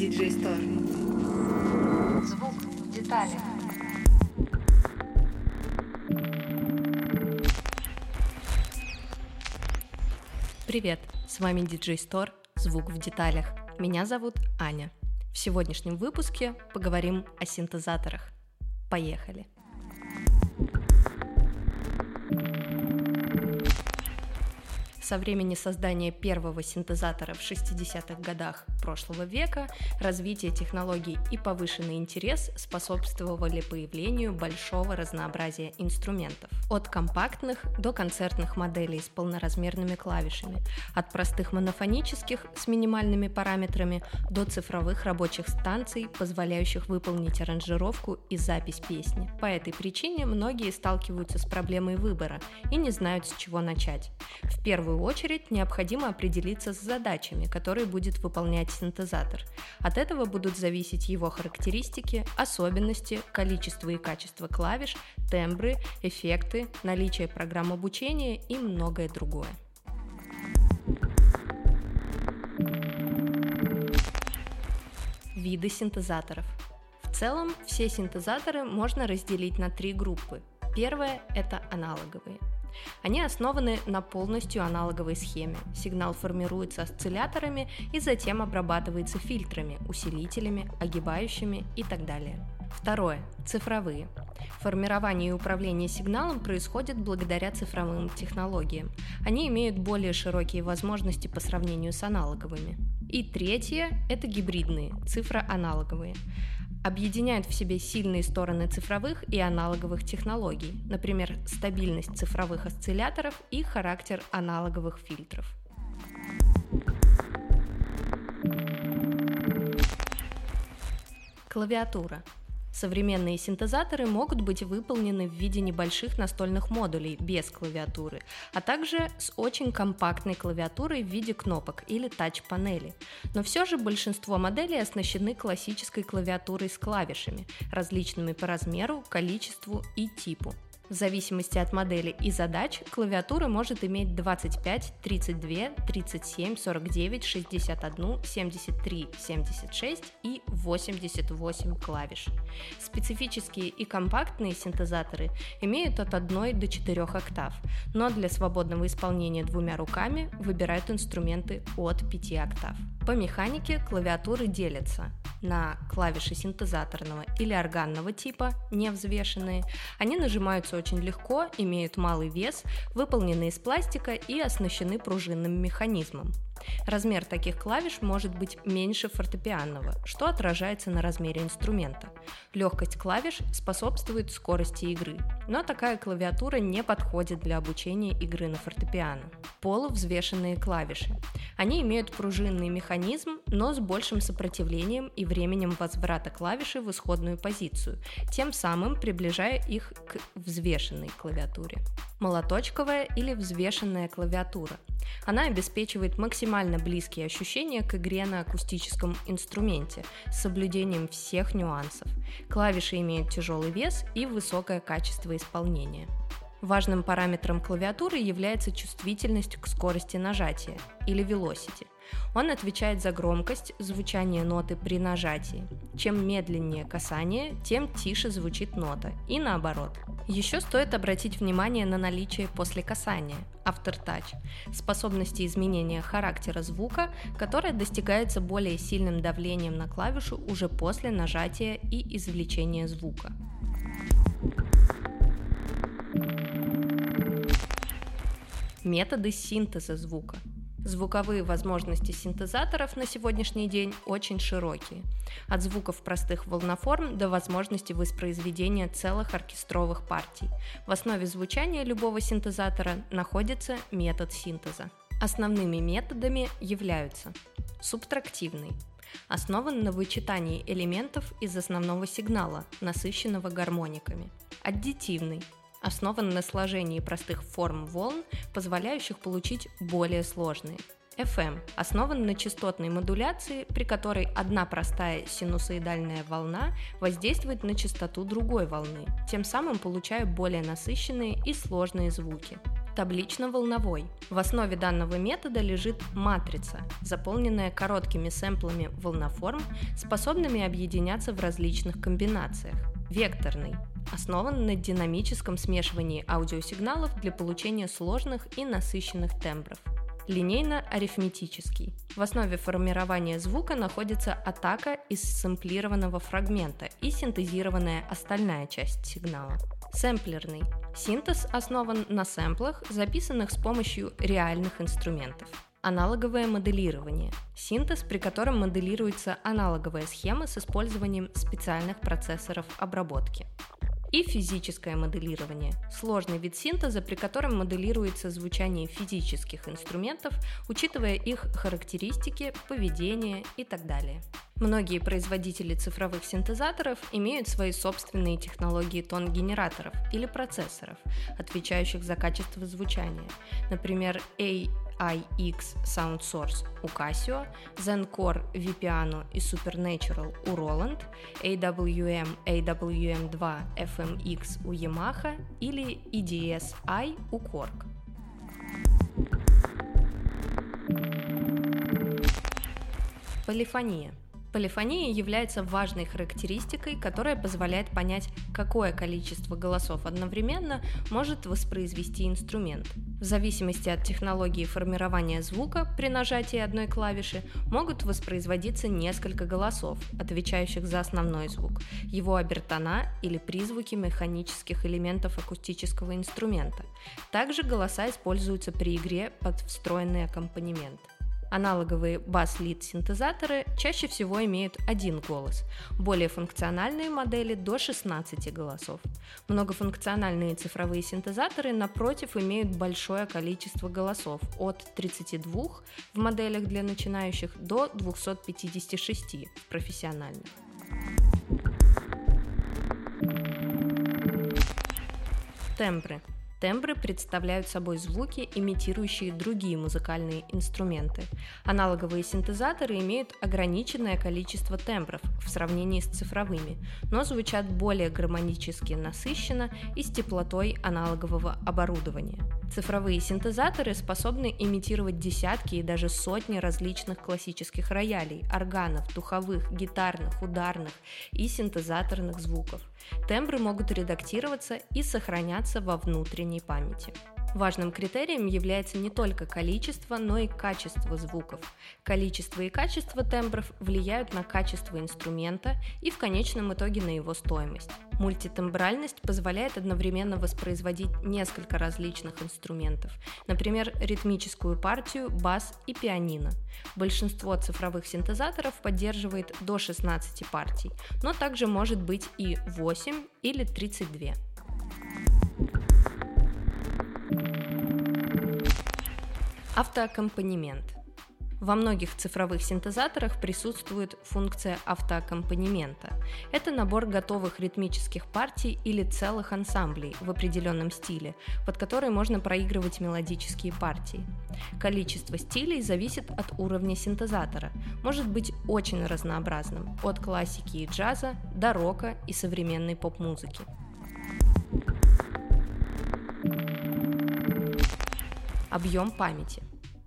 DJ Store. Звук в деталях. Привет, с вами DJ Store, звук в деталях. Меня зовут Аня. В сегодняшнем выпуске поговорим о синтезаторах. Поехали! Со времени создания первого синтезатора в 60-х годах прошлого века развитие технологий и повышенный интерес способствовали появлению большого разнообразия инструментов. От компактных до концертных моделей с полноразмерными клавишами, от простых монофонических с минимальными параметрами до цифровых рабочих станций, позволяющих выполнить аранжировку и запись песни. По этой причине многие сталкиваются с проблемой выбора и не знают, с чего начать. В первую очередь необходимо определиться с задачами, которые будет выполнять синтезатор. От этого будут зависеть его характеристики, особенности, количество и качество клавиш, тембры, эффекты, наличие программ обучения и многое другое. Виды синтезаторов. В целом, все синтезаторы можно разделить на три группы. Первая – это аналоговые. Они основаны на полностью аналоговой схеме. Сигнал формируется осцилляторами и затем обрабатывается фильтрами, усилителями, огибающими и так далее. Второе. Цифровые. Формирование и управление сигналом происходит благодаря цифровым технологиям. Они имеют более широкие возможности по сравнению с аналоговыми. И третье – это гибридные, цифроаналоговые объединяют в себе сильные стороны цифровых и аналоговых технологий, например, стабильность цифровых осцилляторов и характер аналоговых фильтров. Клавиатура – Современные синтезаторы могут быть выполнены в виде небольших настольных модулей без клавиатуры, а также с очень компактной клавиатурой в виде кнопок или тач-панели. Но все же большинство моделей оснащены классической клавиатурой с клавишами, различными по размеру, количеству и типу. В зависимости от модели и задач клавиатура может иметь 25, 32, 37, 49, 61, 73, 76 и 88 клавиш. Специфические и компактные синтезаторы имеют от 1 до 4 октав, но для свободного исполнения двумя руками выбирают инструменты от 5 октав. По механике клавиатуры делятся на клавиши синтезаторного или органного типа, не взвешенные. Они нажимаются очень легко, имеют малый вес, выполнены из пластика и оснащены пружинным механизмом. Размер таких клавиш может быть меньше фортепианного, что отражается на размере инструмента. Легкость клавиш способствует скорости игры, но такая клавиатура не подходит для обучения игры на фортепиано. Полувзвешенные клавиши. Они имеют пружинный механизм, но с большим сопротивлением и временем возврата клавиши в исходную позицию, тем самым приближая их к взвешенной клавиатуре. Молоточковая или взвешенная клавиатура. Она обеспечивает максимально близкие ощущения к игре на акустическом инструменте с соблюдением всех нюансов. Клавиши имеют тяжелый вес и высокое качество исполнения. Важным параметром клавиатуры является чувствительность к скорости нажатия или velocity. Он отвечает за громкость звучания ноты при нажатии. Чем медленнее касание, тем тише звучит нота, и наоборот. Еще стоит обратить внимание на наличие после касания, aftertouch, способности изменения характера звука, которая достигается более сильным давлением на клавишу уже после нажатия и извлечения звука. Методы синтеза звука – Звуковые возможности синтезаторов на сегодняшний день очень широкие. От звуков простых волноформ до возможности воспроизведения целых оркестровых партий. В основе звучания любого синтезатора находится метод синтеза. Основными методами являются субтрактивный, основан на вычитании элементов из основного сигнала, насыщенного гармониками. Аддитивный основан на сложении простых форм волн, позволяющих получить более сложные. FM основан на частотной модуляции, при которой одна простая синусоидальная волна воздействует на частоту другой волны, тем самым получая более насыщенные и сложные звуки. Таблично-волновой. В основе данного метода лежит матрица, заполненная короткими сэмплами волноформ, способными объединяться в различных комбинациях. Векторный основан на динамическом смешивании аудиосигналов для получения сложных и насыщенных тембров. Линейно-арифметический. В основе формирования звука находится атака из сэмплированного фрагмента и синтезированная остальная часть сигнала. Сэмплерный. Синтез основан на сэмплах, записанных с помощью реальных инструментов. Аналоговое моделирование – синтез, при котором моделируется аналоговая схема с использованием специальных процессоров обработки и физическое моделирование – сложный вид синтеза, при котором моделируется звучание физических инструментов, учитывая их характеристики, поведение и так далее. Многие производители цифровых синтезаторов имеют свои собственные технологии тон-генераторов или процессоров, отвечающих за качество звучания. Например, A iX Sound Source у Casio, Zencore Vipiano и Supernatural у Roland, AWM AWM2 FMX у Yamaha или EDS-i у Korg. Полифония – Полифония является важной характеристикой, которая позволяет понять, какое количество голосов одновременно может воспроизвести инструмент. В зависимости от технологии формирования звука при нажатии одной клавиши могут воспроизводиться несколько голосов, отвечающих за основной звук, его обертона или призвуки механических элементов акустического инструмента. Также голоса используются при игре под встроенный аккомпанемент. Аналоговые бас-лид-синтезаторы чаще всего имеют один голос, более функциональные модели до 16 голосов. Многофункциональные цифровые синтезаторы, напротив, имеют большое количество голосов от 32 в моделях для начинающих до 256 в профессиональных. Тембры Тембры представляют собой звуки, имитирующие другие музыкальные инструменты. Аналоговые синтезаторы имеют ограниченное количество тембров в сравнении с цифровыми, но звучат более гармонически насыщенно и с теплотой аналогового оборудования. Цифровые синтезаторы способны имитировать десятки и даже сотни различных классических роялей, органов, духовых, гитарных, ударных и синтезаторных звуков. Тембры могут редактироваться и сохраняться во внутренней памяти. Важным критерием является не только количество, но и качество звуков. Количество и качество тембров влияют на качество инструмента и в конечном итоге на его стоимость. Мультитембральность позволяет одновременно воспроизводить несколько различных инструментов, например, ритмическую партию, бас и пианино. Большинство цифровых синтезаторов поддерживает до 16 партий, но также может быть и 8 или 32. Автоаккомпанемент. Во многих цифровых синтезаторах присутствует функция автоаккомпанемента. Это набор готовых ритмических партий или целых ансамблей в определенном стиле, под который можно проигрывать мелодические партии. Количество стилей зависит от уровня синтезатора, может быть очень разнообразным, от классики и джаза до рока и современной поп-музыки. Объем памяти.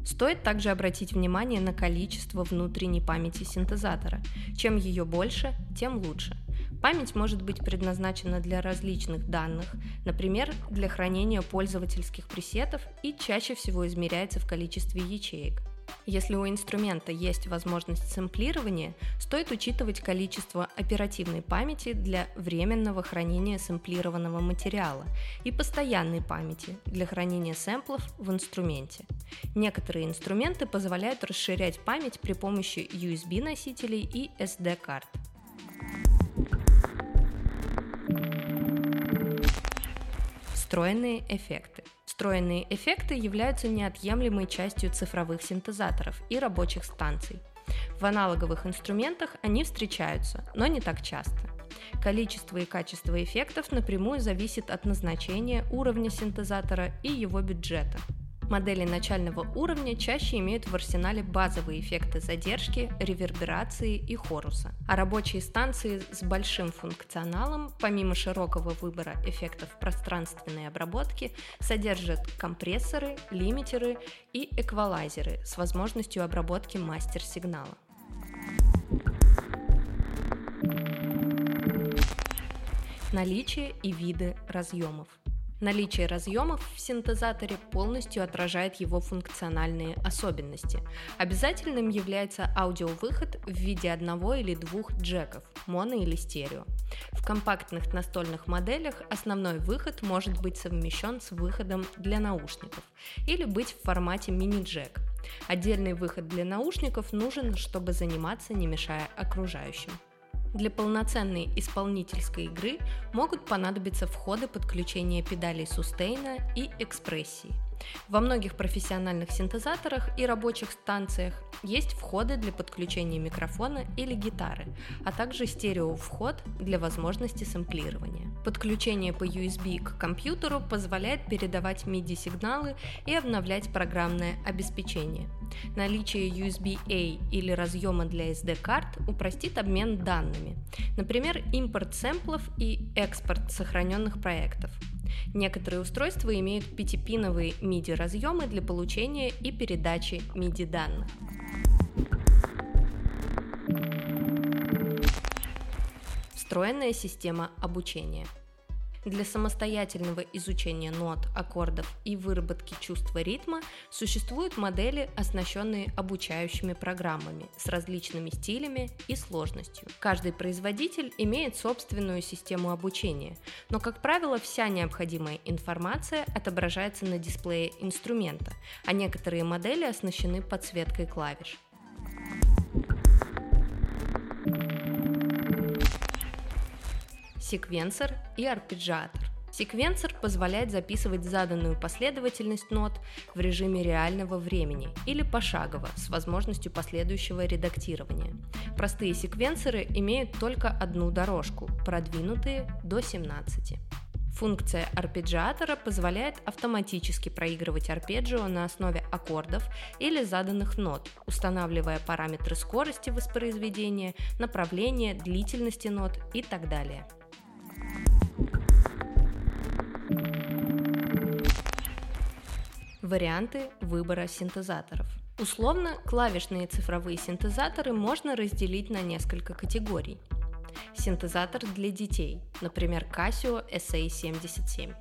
Стоит также обратить внимание на количество внутренней памяти синтезатора. Чем ее больше, тем лучше. Память может быть предназначена для различных данных, например, для хранения пользовательских пресетов и чаще всего измеряется в количестве ячеек. Если у инструмента есть возможность сэмплирования, стоит учитывать количество оперативной памяти для временного хранения сэмплированного материала и постоянной памяти для хранения сэмплов в инструменте. Некоторые инструменты позволяют расширять память при помощи USB-носителей и SD-карт. Встроенные эффекты. Встроенные эффекты являются неотъемлемой частью цифровых синтезаторов и рабочих станций. В аналоговых инструментах они встречаются, но не так часто. Количество и качество эффектов напрямую зависит от назначения, уровня синтезатора и его бюджета. Модели начального уровня чаще имеют в арсенале базовые эффекты задержки, реверберации и хоруса, а рабочие станции с большим функционалом, помимо широкого выбора эффектов пространственной обработки, содержат компрессоры, лимитеры и эквалайзеры с возможностью обработки мастер-сигнала. Наличие и виды разъемов – Наличие разъемов в синтезаторе полностью отражает его функциональные особенности. Обязательным является аудиовыход в виде одного или двух джеков, моно или стерео. В компактных настольных моделях основной выход может быть совмещен с выходом для наушников или быть в формате мини-джек. Отдельный выход для наушников нужен, чтобы заниматься, не мешая окружающим. Для полноценной исполнительской игры могут понадобиться входы подключения педалей сустейна и экспрессии. Во многих профессиональных синтезаторах и рабочих станциях есть входы для подключения микрофона или гитары, а также стерео-вход для возможности сэмплирования. Подключение по USB к компьютеру позволяет передавать MIDI-сигналы и обновлять программное обеспечение. Наличие USB-A или разъема для SD-карт упростит обмен данными, например, импорт сэмплов и экспорт сохраненных проектов. Некоторые устройства имеют пятипиновые MIDI разъемы для получения и передачи MIDI данных. Встроенная система обучения – для самостоятельного изучения нот, аккордов и выработки чувства ритма существуют модели, оснащенные обучающими программами с различными стилями и сложностью. Каждый производитель имеет собственную систему обучения, но, как правило, вся необходимая информация отображается на дисплее инструмента, а некоторые модели оснащены подсветкой клавиш. Секвенсор и арпеджиатор. Секвенсор позволяет записывать заданную последовательность нот в режиме реального времени или пошагово с возможностью последующего редактирования. Простые секвенсоры имеют только одну дорожку, продвинутые до 17. Функция арпеджиатора позволяет автоматически проигрывать арпеджио на основе аккордов или заданных нот, устанавливая параметры скорости воспроизведения, направления, длительности нот и так далее. Варианты выбора синтезаторов. Условно, клавишные цифровые синтезаторы можно разделить на несколько категорий. Синтезатор для детей, например, Casio SA77.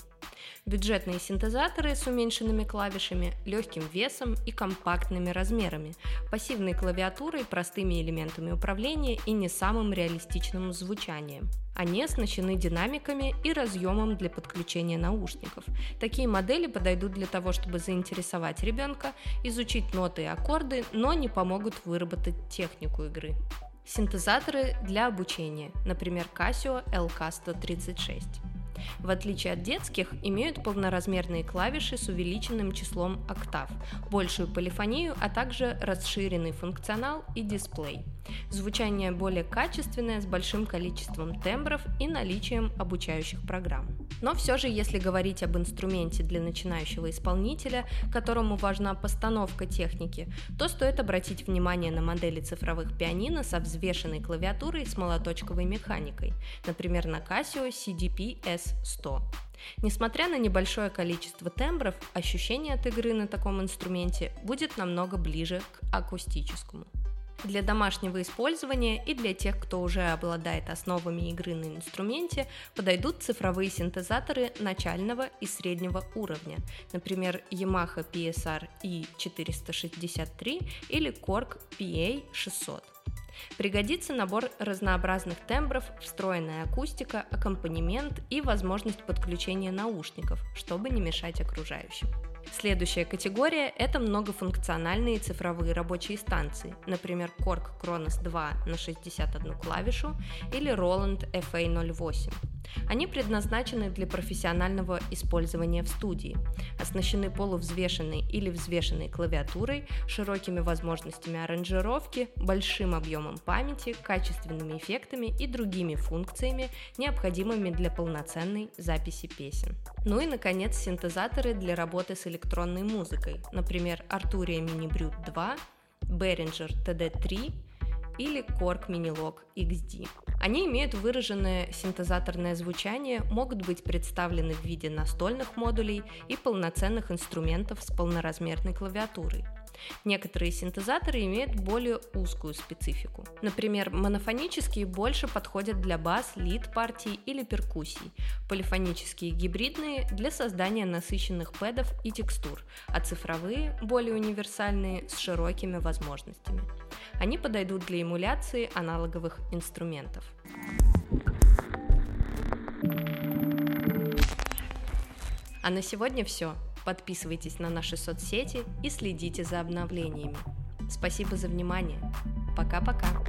Бюджетные синтезаторы с уменьшенными клавишами, легким весом и компактными размерами, пассивной клавиатурой, простыми элементами управления и не самым реалистичным звучанием. Они оснащены динамиками и разъемом для подключения наушников. Такие модели подойдут для того, чтобы заинтересовать ребенка, изучить ноты и аккорды, но не помогут выработать технику игры. Синтезаторы для обучения, например, Casio LK136 в отличие от детских, имеют полноразмерные клавиши с увеличенным числом октав, большую полифонию, а также расширенный функционал и дисплей. Звучание более качественное, с большим количеством тембров и наличием обучающих программ. Но все же, если говорить об инструменте для начинающего исполнителя, которому важна постановка техники, то стоит обратить внимание на модели цифровых пианино со взвешенной клавиатурой с молоточковой механикой, например, на Casio CDP S100. Несмотря на небольшое количество тембров, ощущение от игры на таком инструменте будет намного ближе к акустическому. Для домашнего использования и для тех, кто уже обладает основами игры на инструменте, подойдут цифровые синтезаторы начального и среднего уровня, например, Yamaha PSR E463 или Korg PA600. Пригодится набор разнообразных тембров, встроенная акустика, аккомпанемент и возможность подключения наушников, чтобы не мешать окружающим. Следующая категория – это многофункциональные цифровые рабочие станции, например, Korg Kronos 2 на 61 клавишу или Roland FA08. Они предназначены для профессионального использования в студии, оснащены полувзвешенной или взвешенной клавиатурой, широкими возможностями аранжировки, большим объемом памяти, качественными эффектами и другими функциями, необходимыми для полноценной записи песен. Ну и, наконец, синтезаторы для работы с электронной музыкой, например, Arturia Mini Brute 2, Behringer TD3 или Korg Minilog XD. Они имеют выраженное синтезаторное звучание, могут быть представлены в виде настольных модулей и полноценных инструментов с полноразмерной клавиатурой. Некоторые синтезаторы имеют более узкую специфику. Например, монофонические больше подходят для бас, лид партий или перкуссий, полифонические гибридные для создания насыщенных пэдов и текстур, а цифровые более универсальные с широкими возможностями. Они подойдут для эмуляции аналоговых инструментов. А на сегодня все. Подписывайтесь на наши соцсети и следите за обновлениями. Спасибо за внимание. Пока-пока.